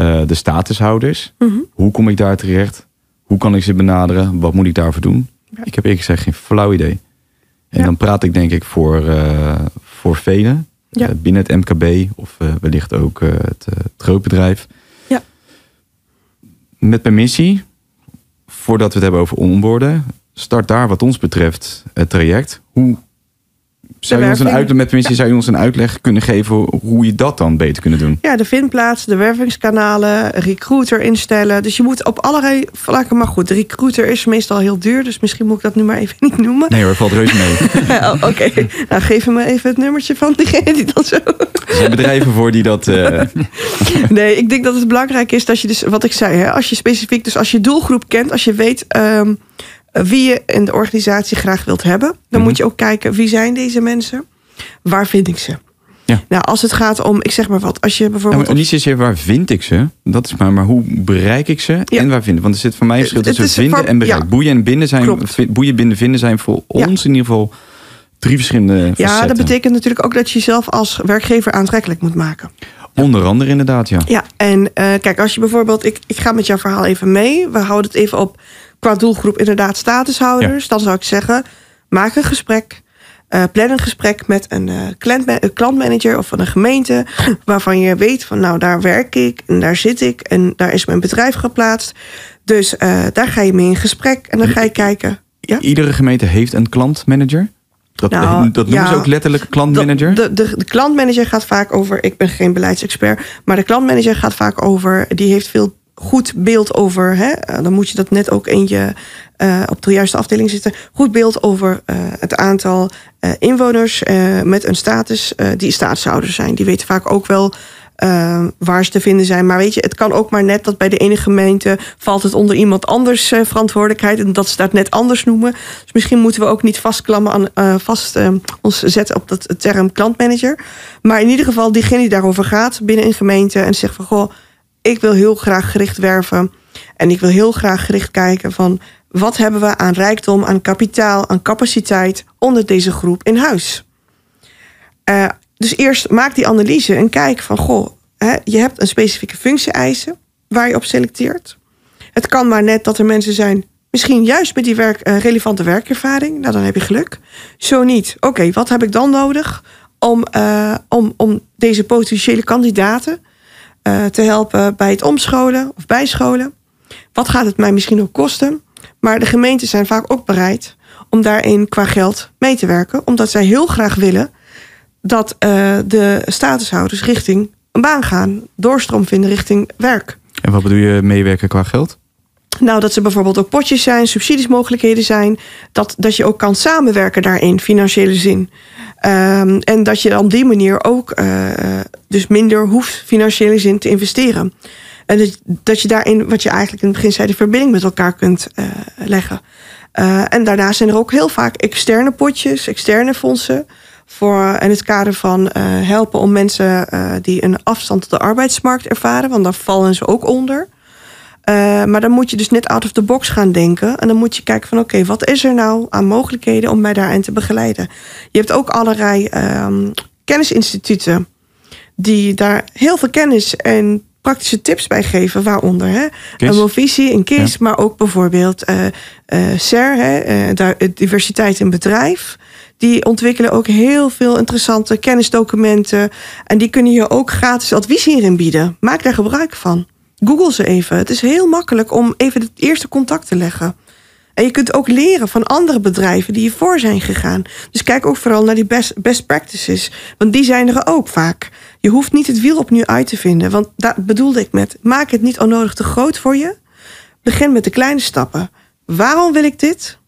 uh, de statushouders. Mm -hmm. Hoe kom ik daar terecht? Hoe kan ik ze benaderen? Wat moet ik daarvoor doen? Ja. Ik heb eerlijk gezegd geen flauw idee. En ja. dan praat ik denk ik voor, uh, voor velen. Ja. Uh, binnen het MKB of wellicht ook het, grootbedrijf. Ja. Met mijn missie, voordat we het hebben over onboorden, start daar wat ons betreft het traject. Hoe zou je, ons een uitleg, met tenminste, ja. zou je ons een uitleg kunnen geven hoe je dat dan beter kunnen doen? Ja, de vindplaats, de wervingskanalen, recruiter instellen. Dus je moet op allerlei vlakken. Maar goed, de recruiter is meestal heel duur. Dus misschien moet ik dat nu maar even niet noemen. Nee hoor, valt reuze mee. oh, Oké, okay. nou geef me even het nummertje van diegene die dat zo... Er zijn bedrijven voor die dat... Uh... nee, ik denk dat het belangrijk is dat je dus, wat ik zei, hè, als je specifiek, dus als je doelgroep kent, als je weet... Um, wie je in de organisatie graag wilt hebben. Dan mm-hmm. moet je ook kijken wie zijn deze mensen. Waar vind ik ze? Ja. Nou, als het gaat om, ik zeg maar wat, als je bijvoorbeeld. Ja, niet zozeer waar vind ik ze, dat is maar, maar hoe bereik ik ze ja. en waar vind ik? Want er zit voor mij een verschil tussen vinden voor, en bereik. Boeien en binden zijn, boeien, binden, vinden zijn voor ons in ieder geval drie verschillende. Ja, dat betekent natuurlijk ook dat je jezelf als werkgever aantrekkelijk moet maken. Onder andere inderdaad, ja. Ja, en uh, kijk, als je bijvoorbeeld, ik, ik ga met jouw verhaal even mee. We houden het even op qua doelgroep inderdaad statushouders. Ja. Dan zou ik zeggen, maak een gesprek. Uh, plan een gesprek met een, uh, een klantmanager of van een gemeente. Waarvan je weet van nou daar werk ik en daar zit ik en daar is mijn bedrijf geplaatst. Dus uh, daar ga je mee in gesprek en dan ga je kijken. Ja? Iedere gemeente heeft een klantmanager? Dat, nou, dat noemen ja, ze ook letterlijk klantmanager? De, de, de, klantmanager gaat vaak over, ik ben geen beleidsexpert, maar de klantmanager gaat vaak over, die heeft veel goed beeld over, hè, dan moet je dat net ook eentje uh, op de juiste afdeling zitten. Goed beeld over uh, het aantal uh, inwoners met een status die statushouders zijn. Die weten vaak ook wel waar ze te vinden zijn. Maar weet je, het kan ook maar net dat bij de ene gemeente valt het onder iemand anders verantwoordelijkheid en dat ze dat net anders noemen. Dus misschien moeten we ook niet vastklammen aan vast ons zetten op dat term klantmanager. Maar in ieder geval diegene die daarover gaat binnen een gemeente en zegt van goh ik wil heel graag gericht werven. En ik wil heel graag gericht kijken van wat hebben we aan rijkdom, aan kapitaal, aan capaciteit onder deze groep in huis. Uh, dus eerst maak die analyse en kijk van goh, hè, je hebt een specifieke functie-eisen waar je op selecteert. Het kan maar net dat er mensen zijn Misschien juist met die werk, eh, relevante werkervaring. Nou, dan heb je geluk. Zo niet. Oké, wat heb ik dan nodig om, eh, om, om deze potentiële kandidaten eh, te helpen bij het omscholen of bijscholen? Wat gaat het mij misschien ook kosten? Maar de gemeenten zijn vaak ook bereid om daarin qua geld mee te werken, omdat zij heel graag willen dat de statushouders richting een baan gaan, doorstroom vinden richting werk. En wat bedoel je meewerken qua geld? Nou, dat er bijvoorbeeld ook potjes zijn, subsidiesmogelijkheden zijn. Dat, dat je ook kan samenwerken daarin, financiële zin. Um, en dat je op die manier ook uh, dus minder hoeft financiële zin te investeren. En dat, dat je daarin, wat je eigenlijk in het begin zei, de verbinding met elkaar kunt uh, leggen. en daarnaast zijn er ook heel vaak externe potjes, externe fondsen. Voor in het kader van helpen om mensen die een afstand tot de arbeidsmarkt ervaren. Want daar vallen ze ook onder. Uh, maar dan moet je dus net out of the box gaan denken. En dan moet je kijken van oké, wat is er nou aan mogelijkheden om mij daarin te begeleiden? Je hebt ook allerlei um, kennisinstituten die daar heel veel kennis en praktische tips bij geven, waaronder hè, een Movisie, een KIS, maar ook bijvoorbeeld uh, uh, SER, hè, diversiteit in bedrijf. Die ontwikkelen ook heel veel interessante kennisdocumenten. En die kunnen je ook gratis advies hierin bieden. Maak daar gebruik van. Google ze even. Het is heel makkelijk om even het eerste contact te leggen. En je kunt ook leren van andere bedrijven die hiervoor zijn gegaan. Dus kijk ook vooral naar die best, best practices. Want die zijn er ook vaak. Je hoeft niet het wiel opnieuw uit te vinden. Want daar bedoelde ik met: maak het niet onnodig te groot voor je. Begin met de kleine stappen. Waarom wil ik dit?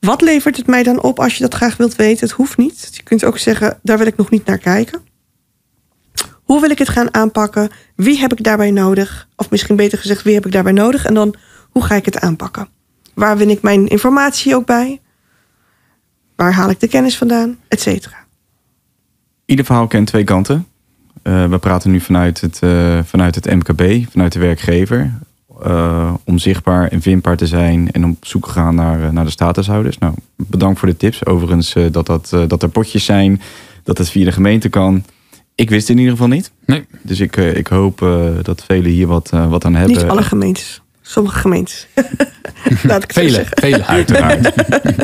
Wat levert het mij dan op als je dat graag wilt weten? Het hoeft niet. Je kunt ook zeggen: daar wil ik nog niet naar kijken. Hoe wil ik het gaan aanpakken? Wie heb ik daarbij nodig? Of misschien beter gezegd, wie heb ik daarbij nodig? En dan, hoe ga ik het aanpakken? Waar win ik mijn informatie ook bij? Waar haal ik de kennis vandaan? Etcetera. Ieder verhaal kent twee kanten. Uh, we praten nu vanuit het, uh, vanuit het MKB, vanuit de werkgever. Uh, om zichtbaar en vindbaar te zijn en op zoek te gaan naar, naar de statushouders. Nou, bedankt voor de tips. Overigens dat, dat, dat er potjes zijn, dat het via de gemeente kan. Ik wist het in ieder geval niet. Nee. Dus ik, uh, ik hoop uh, dat velen hier wat, uh, wat aan hebben. Niet alle gemeentes. Sommige gemeentes. Laat ik vele, vele. Uiteraard.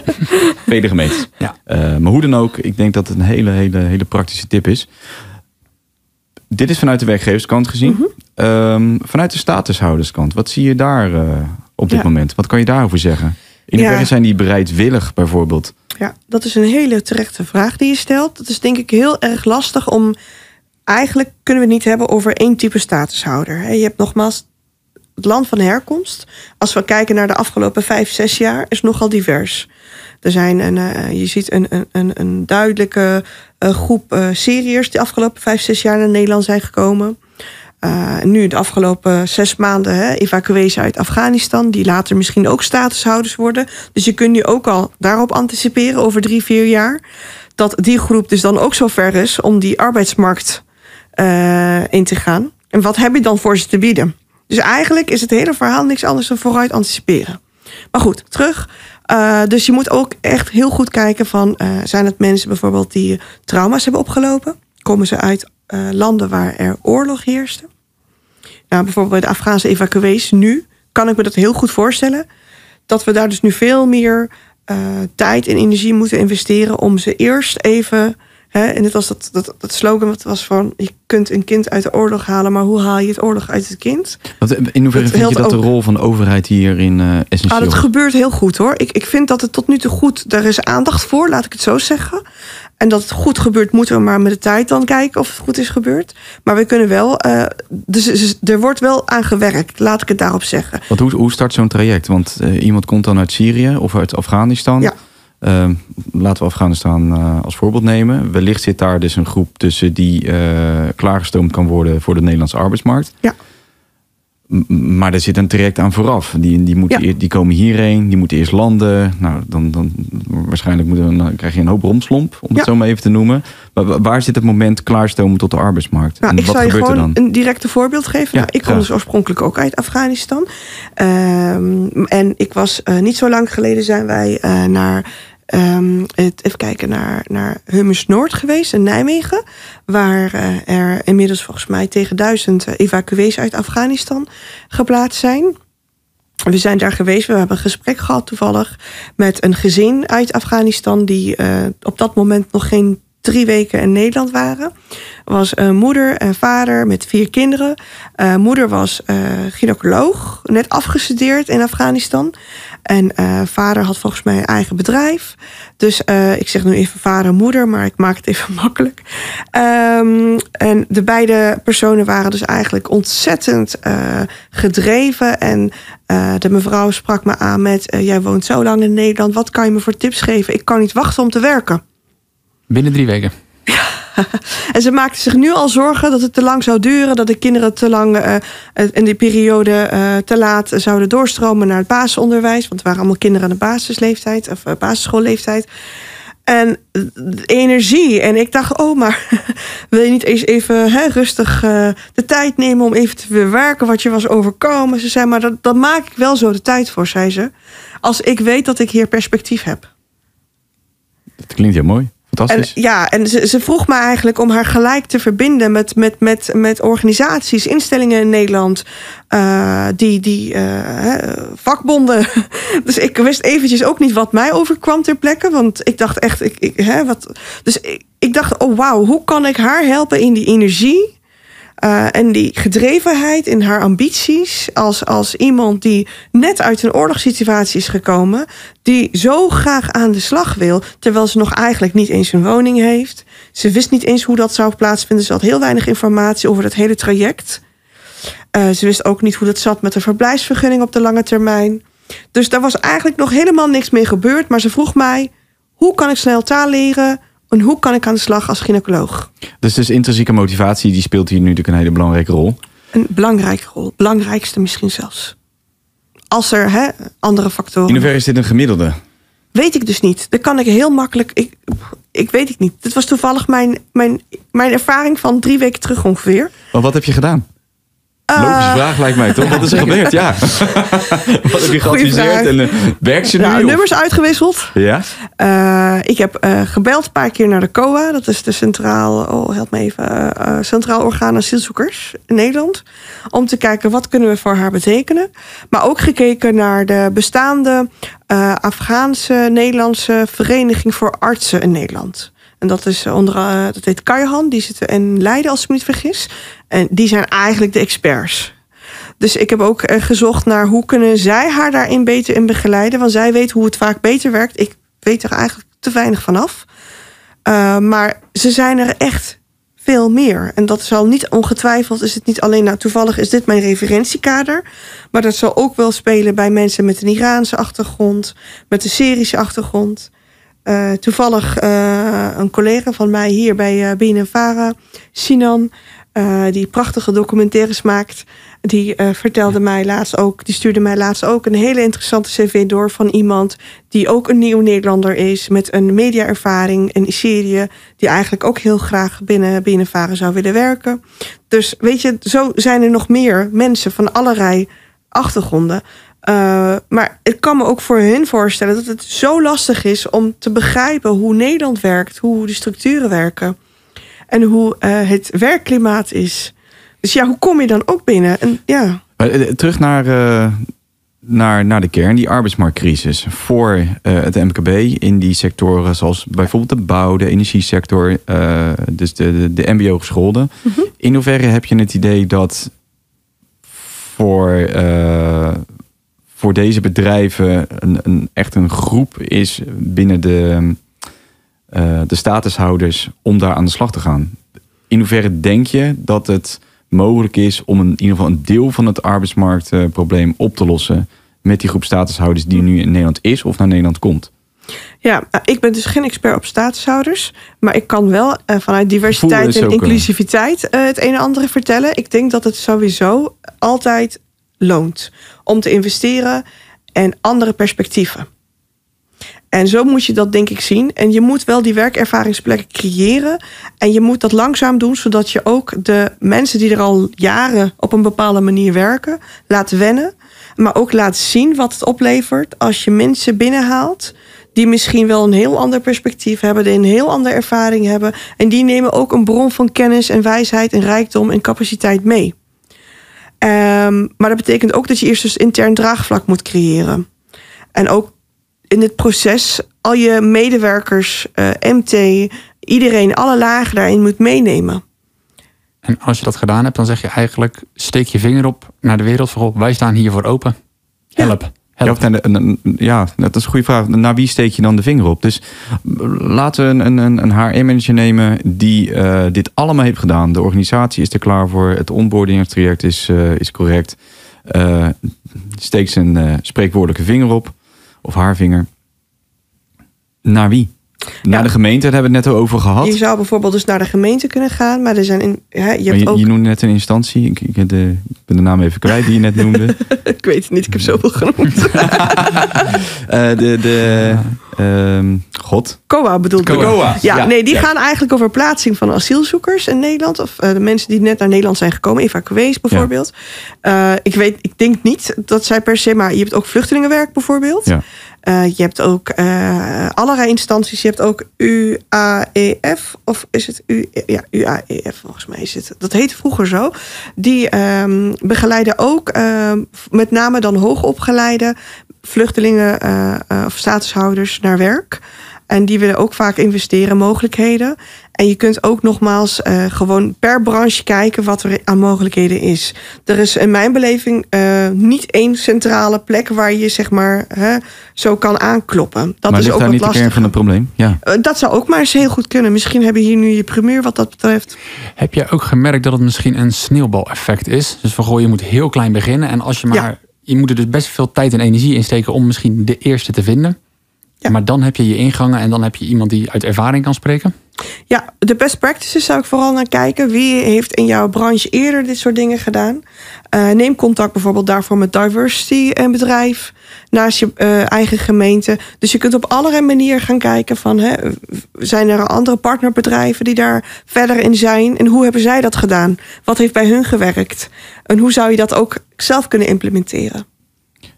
vele gemeentes. Ja. maar hoe dan ook, ik denk dat het een hele, hele, hele praktische tip is. Dit is vanuit de werkgeverskant gezien. Mm -hmm. um, vanuit de statushouderskant, wat zie je daar op dit ja. moment? Wat kan je daarover zeggen? In hoeverre ja. zijn die bereidwillig bijvoorbeeld? Ja, dat is een hele terechte vraag die je stelt. Dat is denk ik heel erg lastig om eigenlijk kunnen we het niet hebben over één type statushouder. Je hebt nogmaals het land van herkomst. Als we kijken naar de afgelopen vijf, zes jaar, is nogal divers. Er zijn een, uh, je ziet een, een, een duidelijke uh, groep uh, Syriërs die afgelopen vijf, zes jaar naar Nederland zijn gekomen. Uh, nu de afgelopen zes maanden hè, evacuees uit Afghanistan, die later misschien ook statushouders worden. Dus je kunt nu ook al daarop anticiperen over drie, vier jaar. Dat die groep dus dan ook zo ver is om die arbeidsmarkt uh, in te gaan. En wat heb je dan voor ze te bieden? Dus eigenlijk is het hele verhaal niks anders dan vooruit anticiperen. Maar goed, terug. Uh, dus je moet ook echt heel goed kijken van... Zijn het mensen bijvoorbeeld die trauma's hebben opgelopen? Komen ze uit uh, landen waar er oorlog heerste? Nou, bijvoorbeeld bij de Afghaanse evacuees nu... kan ik me dat heel goed voorstellen... dat we daar dus nu veel meer tijd en energie moeten investeren... om ze eerst even Hè, en het was dat, dat, dat slogan wat was van... je kunt een kind uit de oorlog halen... maar hoe haal je het oorlog uit het kind? Want in hoeverre vind je dat ook, de rol van de overheid hierin uh, essentieel ah, Dat gebeurt heel goed hoor. Ik, ik vind dat het tot nu toe goed... er is aandacht voor, laat ik het zo zeggen. En dat het goed gebeurt, moeten we maar met de tijd dan kijken... of het goed is gebeurd. Maar we kunnen wel... Uh, dus, dus, er wordt wel aan gewerkt, laat ik het daarop zeggen. Want hoe, hoe start zo'n traject? Want uh, iemand komt dan uit Syrië of uit Afghanistan... Ja. Uh, laten we Afghanistan uh, als voorbeeld nemen. Wellicht zit daar dus een groep tussen die klaargestoomd kan worden voor de Nederlandse arbeidsmarkt. Ja. Maar er zit een traject aan vooraf. Die, die, moeten ja. die komen hierheen, die moeten eerst landen. Nou, dan, dan waarschijnlijk moeten dan krijg je een hoop romslomp, om ja. het zo maar even te noemen. Maar waar zit het moment klaarstomen tot de arbeidsmarkt? Nou, en ik wat zou je gebeurt gewoon er dan? een directe voorbeeld geven. Ja, nou, ik kom dus oorspronkelijk ook uit Afghanistan. Um, en ik was uh, niet zo lang geleden zijn wij uh, naar um, het, even kijken naar, naar Hummers Noord geweest in Nijmegen. Waar uh, er inmiddels volgens mij tegen duizend evacuees uit Afghanistan geplaatst zijn. We zijn daar geweest. We hebben een gesprek gehad toevallig met een gezin uit Afghanistan die uh, op dat moment nog geen drie weken in Nederland waren. Was een moeder en vader met vier kinderen. Uh, moeder was uh, gynaecoloog, net afgestudeerd in Afghanistan. En vader had volgens mij een eigen bedrijf. Dus ik zeg nu even vader en moeder, maar ik maak het even makkelijk. Um, en de beide personen waren dus eigenlijk ontzettend gedreven. En de mevrouw sprak me aan met: Jij woont zo lang in Nederland, wat kan je me voor tips geven? Ik kan niet wachten om te werken. Binnen drie weken. en ze maakte zich nu al zorgen dat het te lang zou duren, dat de kinderen te lang uh, in die periode uh, te laat zouden doorstromen naar het basisonderwijs. Want het waren allemaal kinderen aan de basisleeftijd of uh, basisschoolleeftijd. En energie. En ik dacht, oh, maar wil je niet eens even hè, rustig de tijd nemen om even te verwerken wat je was overkomen? Ze zei, maar dat, dat maak ik wel zo de tijd voor, zei ze. Als ik weet dat ik hier perspectief heb. Dat klinkt heel mooi. En, ja, en ze, ze, vroeg me eigenlijk om haar gelijk te verbinden met, met, met, met organisaties, instellingen in Nederland, uh, die, die uh, vakbonden. Dus ik wist eventjes ook niet wat mij overkwam ter plekke, want ik dacht echt, ik, ik, hè, wat. Dus ik, ik dacht, oh wauw, hoe kan ik haar helpen in die energie? Uh, en die gedrevenheid in haar ambities, als, als iemand die net uit een oorlogssituatie is gekomen, die zo graag aan de slag wil, terwijl ze nog eigenlijk niet eens een woning heeft. Ze wist niet eens hoe dat zou plaatsvinden. Ze had heel weinig informatie over het hele traject. Uh, ze wist ook niet hoe dat zat met een verblijfsvergunning op de lange termijn. Dus daar was eigenlijk nog helemaal niks mee gebeurd. Maar ze vroeg mij: hoe kan ik snel taal leren? En hoe kan ik aan de slag als gynaecoloog? Dus, dus intrinsieke motivatie die speelt hier nu natuurlijk een hele belangrijke rol. Een belangrijke rol. Belangrijkste misschien zelfs. Als er hè, andere factoren. In hoeverre is dit een gemiddelde? Weet ik dus niet. Dat kan ik heel makkelijk. Ik, ik weet het niet. Dit was toevallig mijn, mijn, mijn ervaring van drie weken terug ongeveer. Maar wat heb je gedaan? Logische vraag lijkt mij toch? Wat is er gebeurd? Ja. Wat heb je geadviseerd en uh, werkt je nu? Nou, nummers uitgewisseld. Ja. Uh, ik heb uh, gebeld een paar keer naar de COA. Dat is de Centraal, oh, help me even, Centraal Orgaan Asielzoekers in Nederland. Om te kijken wat kunnen we voor haar betekenen. Maar ook gekeken naar de bestaande Afghaanse Nederlandse Vereniging voor Artsen in Nederland. En dat is onder, dat heet Kaihan, die zit in Leiden als ik me niet vergis. En die zijn eigenlijk de experts. Dus ik heb ook gezocht naar hoe kunnen zij haar daarin beter in begeleiden. Want zij weet hoe het vaak beter werkt. Ik weet er eigenlijk te weinig vanaf. Uh, maar ze zijn er echt veel meer. En dat zal niet ongetwijfeld, is het niet alleen, nou toevallig is dit mijn referentiekader. Maar dat zal ook wel spelen bij mensen met een Iraanse achtergrond, met een Syrische achtergrond. Uh, toevallig uh, een collega van mij hier bij uh, BNNVARA, Sinan, die prachtige documentaires maakt. Die vertelde mij laatst ook, die stuurde mij laatst ook een hele interessante cv door van iemand die ook een nieuw Nederlander is met een mediaervaring in Syrië, die eigenlijk ook heel graag binnen binnenvaren zou willen werken. Dus weet je, zo zijn er nog meer mensen van allerlei achtergronden. Uh, maar ik kan me ook voor hun voorstellen dat het zo lastig is om te begrijpen hoe Nederland werkt, hoe de structuren werken en hoe uh, het werkklimaat is. Dus ja, hoe kom je dan ook binnen? En, ja. Uh, terug naar, uh, naar, naar de kern, die arbeidsmarktcrisis. Voor het MKB in die sectoren zoals bijvoorbeeld de bouw, de energiesector, dus de, de, de MBO-gescholden. Mm -hmm. In hoeverre heb je het idee dat voor, voor deze bedrijven een, een, echt een groep is binnen de uh, de statushouders om daar aan de slag te gaan. In hoeverre denk je dat het mogelijk is om een, in ieder geval een deel van het arbeidsmarktprobleem op te lossen met die groep statushouders die nu in Nederland is of naar Nederland komt? Ja, nou, ik ben dus geen expert op statushouders. Maar ik kan wel uh, vanuit diversiteit en inclusiviteit uh, het een en ander vertellen. Ik denk dat het sowieso altijd loont om te investeren en andere perspectieven. En zo moet je dat denk ik zien. En je moet wel die werkervaringsplekken creëren. En je moet dat langzaam doen, zodat je ook de mensen die er al jaren op een bepaalde manier werken, laat wennen. Maar ook laat zien wat het oplevert als je mensen binnenhaalt. Die misschien wel een heel ander perspectief hebben, die een heel andere ervaring hebben. En die nemen ook een bron van kennis en wijsheid en rijkdom en capaciteit mee. Ehm, maar dat betekent ook dat je eerst dus intern draagvlak moet creëren. En ook in dit proces al je medewerkers, eh, MT, iedereen, alle lagen daarin moet meenemen. En als je dat gedaan hebt, dan zeg je eigenlijk: steek je vinger op naar de wereld. Goh, wij staan hiervoor open. Help. Ja, Of naar ja, dat is een goede vraag. Naar wie steek je dan de vinger op? Dus laten we een, een, een HR-manager nemen die eh, dit allemaal heeft gedaan. De organisatie is er klaar voor. Het onboardingstraject is, eh, is correct. Eh steekt zijn eh, spreekwoordelijke vinger op. Of haar vinger. Naar wie? Naar Ja. de gemeente, daar hebben we het net over gehad. Je zou bijvoorbeeld dus naar de gemeente kunnen gaan, maar er zijn in, hè, je hebt je, ook, je noemde net een instantie. Ik, ik, heb de, ik ben de naam even kwijt die je net noemde. ik weet het niet, ik heb zoveel genoemd. Eh, de, de ehm, God. COA bedoelt ik. COA. Ja, Ja, nee, die ja. gaan eigenlijk over plaatsing van asielzoekers in Nederland. Of eh, de mensen die net naar Nederland zijn gekomen, evacuees bijvoorbeeld. Eh, ik, weet, ik denk niet dat zij per se, maar je hebt ook vluchtelingenwerk bijvoorbeeld. Ja. Eh, je hebt ook eh, allerlei instanties. Je hebt ook UAEF, of is het U, ja, UAEF volgens mij is het. Dat heette vroeger zo. Die ehm, begeleiden ook ehm, met name dan hoogopgeleide vluchtelingen eh, of statushouders naar werk. En die willen ook vaak investeren in mogelijkheden. En je kunt ook nogmaals eh, gewoon per branche kijken wat er aan mogelijkheden is. Er is in mijn beleving eh, niet één centrale plek waar je zeg maar hè, zo kan aankloppen. Dat maar is ligt ook daar niet de kern lastig. van het probleem? Ja. Dat zou ook maar eens heel goed kunnen. Misschien hebben we hier nu je primeur wat dat betreft. Heb jij ook gemerkt dat het misschien een sneeuwbaleffect is? Dus van goh, je moet heel klein beginnen. En als je maar. Ja. Je moet er dus best veel tijd en energie in steken om misschien de eerste te vinden. Ja. Maar dan heb je je ingangen en dan heb je iemand die uit ervaring kan spreken. Ja, de best practices zou ik vooral naar kijken. Wie heeft in jouw branche eerder dit soort dingen gedaan? Eh, neem contact bijvoorbeeld daarvoor met diversity en bedrijf naast je eh, eigen gemeente. Dus je kunt op allerlei manieren gaan kijken van hè, zijn er andere partnerbedrijven die daar verder in zijn en hoe hebben zij dat gedaan? Wat heeft bij hun gewerkt? En hoe zou je dat ook zelf kunnen implementeren?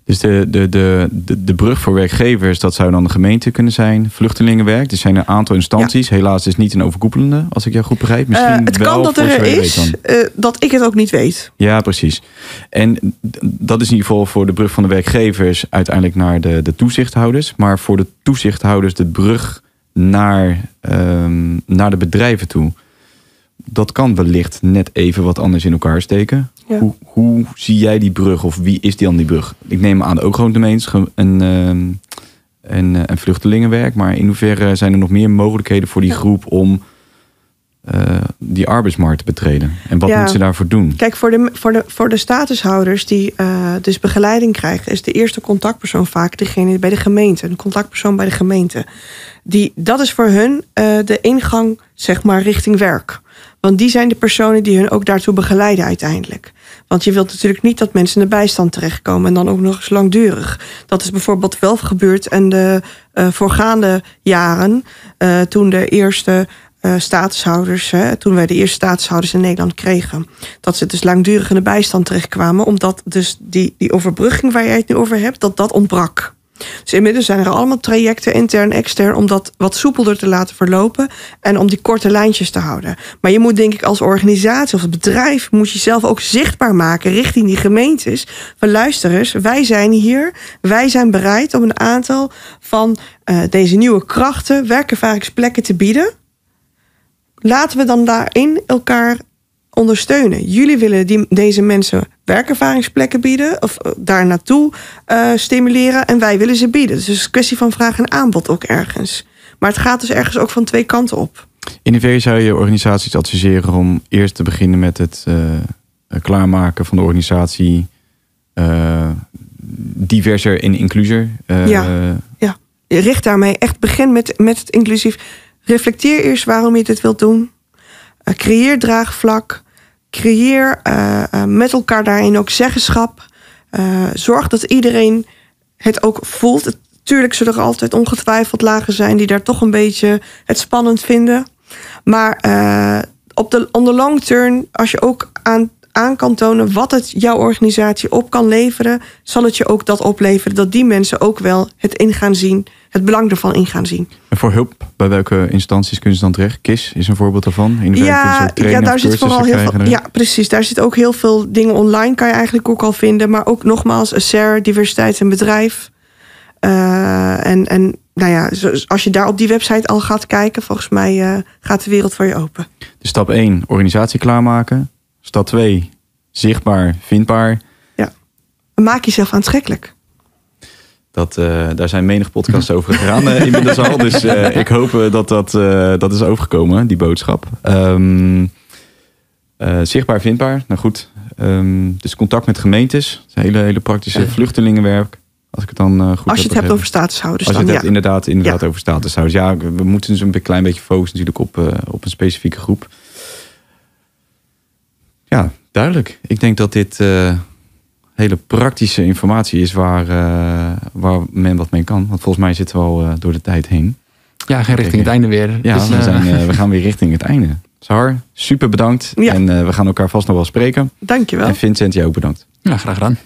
Dus de, de, de, de, de brug voor werkgevers, dat zou dan de gemeente kunnen zijn. Vluchtelingenwerk, er zijn een aantal instanties. Helaas is niet een overkoepelende, als ik jou goed begrijp. Misschien Eh, het wel kan dat er is, eh, dat ik het ook niet weet. Ja, precies. En dat is in ieder geval voor de brug van de werkgevers uiteindelijk naar de, de toezichthouders. Maar voor de toezichthouders de brug naar, ehm, naar de bedrijven toe. Dat kan wellicht net even wat anders in elkaar steken. Ja. Hoe, hoe zie jij die brug of wie is die dan die brug? Ik neem aan ook gewoon de mensen en, ehm, en, eh, en vluchtelingenwerk. Maar in hoeverre zijn er nog meer mogelijkheden voor die groep om eh, die arbeidsmarkt te betreden? En wat Ja. moeten ze daarvoor doen? Kijk, voor de, voor de, voor de statushouders die eh, dus begeleiding krijgen, is de eerste contactpersoon vaak degene bij de gemeente, een contactpersoon bij de gemeente. Die, dat is voor hun eh, de ingang, zeg maar, richting werk. Want die zijn de personen die hun ook daartoe begeleiden uiteindelijk. Want je wilt natuurlijk niet dat mensen in de bijstand terechtkomen en dan ook nog eens langdurig. Dat is bijvoorbeeld wel gebeurd in de eh, voorgaande jaren, eh, toen de eerste eh, statushouders, hè, toen wij de eerste statushouders in Nederland kregen, dat ze dus langdurig in de bijstand terechtkwamen, omdat dus die, die overbrugging waar jij het nu over hebt, dat dat ontbrak. Dus inmiddels zijn er allemaal trajecten, intern, extern, om dat wat soepelder te laten verlopen en om die korte lijntjes te houden. Maar je moet denk ik als organisatie of bedrijf, moet je zelf ook zichtbaar maken richting die gemeentes. Van luister eens, wij zijn hier, wij zijn bereid om een aantal van eh, deze nieuwe krachten werkervaringsplekken te bieden. Laten we dan daarin elkaar ondersteunen. Jullie willen die, deze mensen werkervaringsplekken bieden of eh, daar naartoe eh, stimuleren en wij willen ze bieden. Dus het is een kwestie van vraag en aanbod ook ergens. Maar het gaat dus ergens ook van twee kanten op. In hoeverre zou je organisaties adviseren om eerst te beginnen met het eh, klaarmaken van de organisatie diverser en incluser? Eh, Ja. Je richt daarmee echt begin met, met het inclusief. Reflecteer eerst waarom je dit wilt doen. Creëer draagvlak. Creëer eh, eh, met elkaar daarin ook zeggenschap. Eh, zorg dat iedereen het ook voelt. Tuurlijk zullen er altijd ongetwijfeld lagen zijn die daar toch een beetje het spannend vinden. Maar eh, op de on long term, als je ook aan, aan kan tonen wat het jouw organisatie op kan leveren, zal het je ook dat opleveren dat die mensen ook wel het in gaan zien, het belang ervan in gaan zien. En voor hulp, bij welke instanties kunnen ze dan terecht? KIS is een voorbeeld daarvan. In ja, ja, daar zit vooral heel veel. Ja, precies. Daar zit ook heel veel dingen online, kan je eigenlijk ook al vinden. Maar ook nogmaals, SER, diversiteit en bedrijf. Uh, en, en nou ja, als je daar op die website al gaat kijken, volgens mij uh, gaat de wereld voor je open. Dus stap 1, organisatie klaarmaken. Stap 2, zichtbaar, vindbaar. Ja, maak jezelf aantrekkelijk. Dat, uh, daar zijn menig podcasts over gegaan uh, inmiddels al. Dus uh, ik hoop dat dat, dat is overgekomen, die boodschap. Um, zichtbaar, vindbaar. Nou goed. Um, dus contact met gemeentes. Dat hele, hele praktische vluchtelingenwerk. Als ik het dan goed Als je het hebt over statushouders. Als je het hebt inderdaad, inderdaad over statushouders. Ja, we moeten dus een klein beetje focussen natuurlijk op, op een specifieke groep. Ja, duidelijk. Ik denk dat dit uh, hele praktische informatie is waar, waar men wat mee kan. Want volgens mij zitten we al door de tijd heen. Ja, geen richting het einde weer. Ja, dus, we, zijn, we gaan weer richting het einde. Sar, super bedankt. Ja. En we gaan elkaar vast nog wel spreken. Dankjewel. En Vincent, jij ook bedankt. Ja, graag gedaan.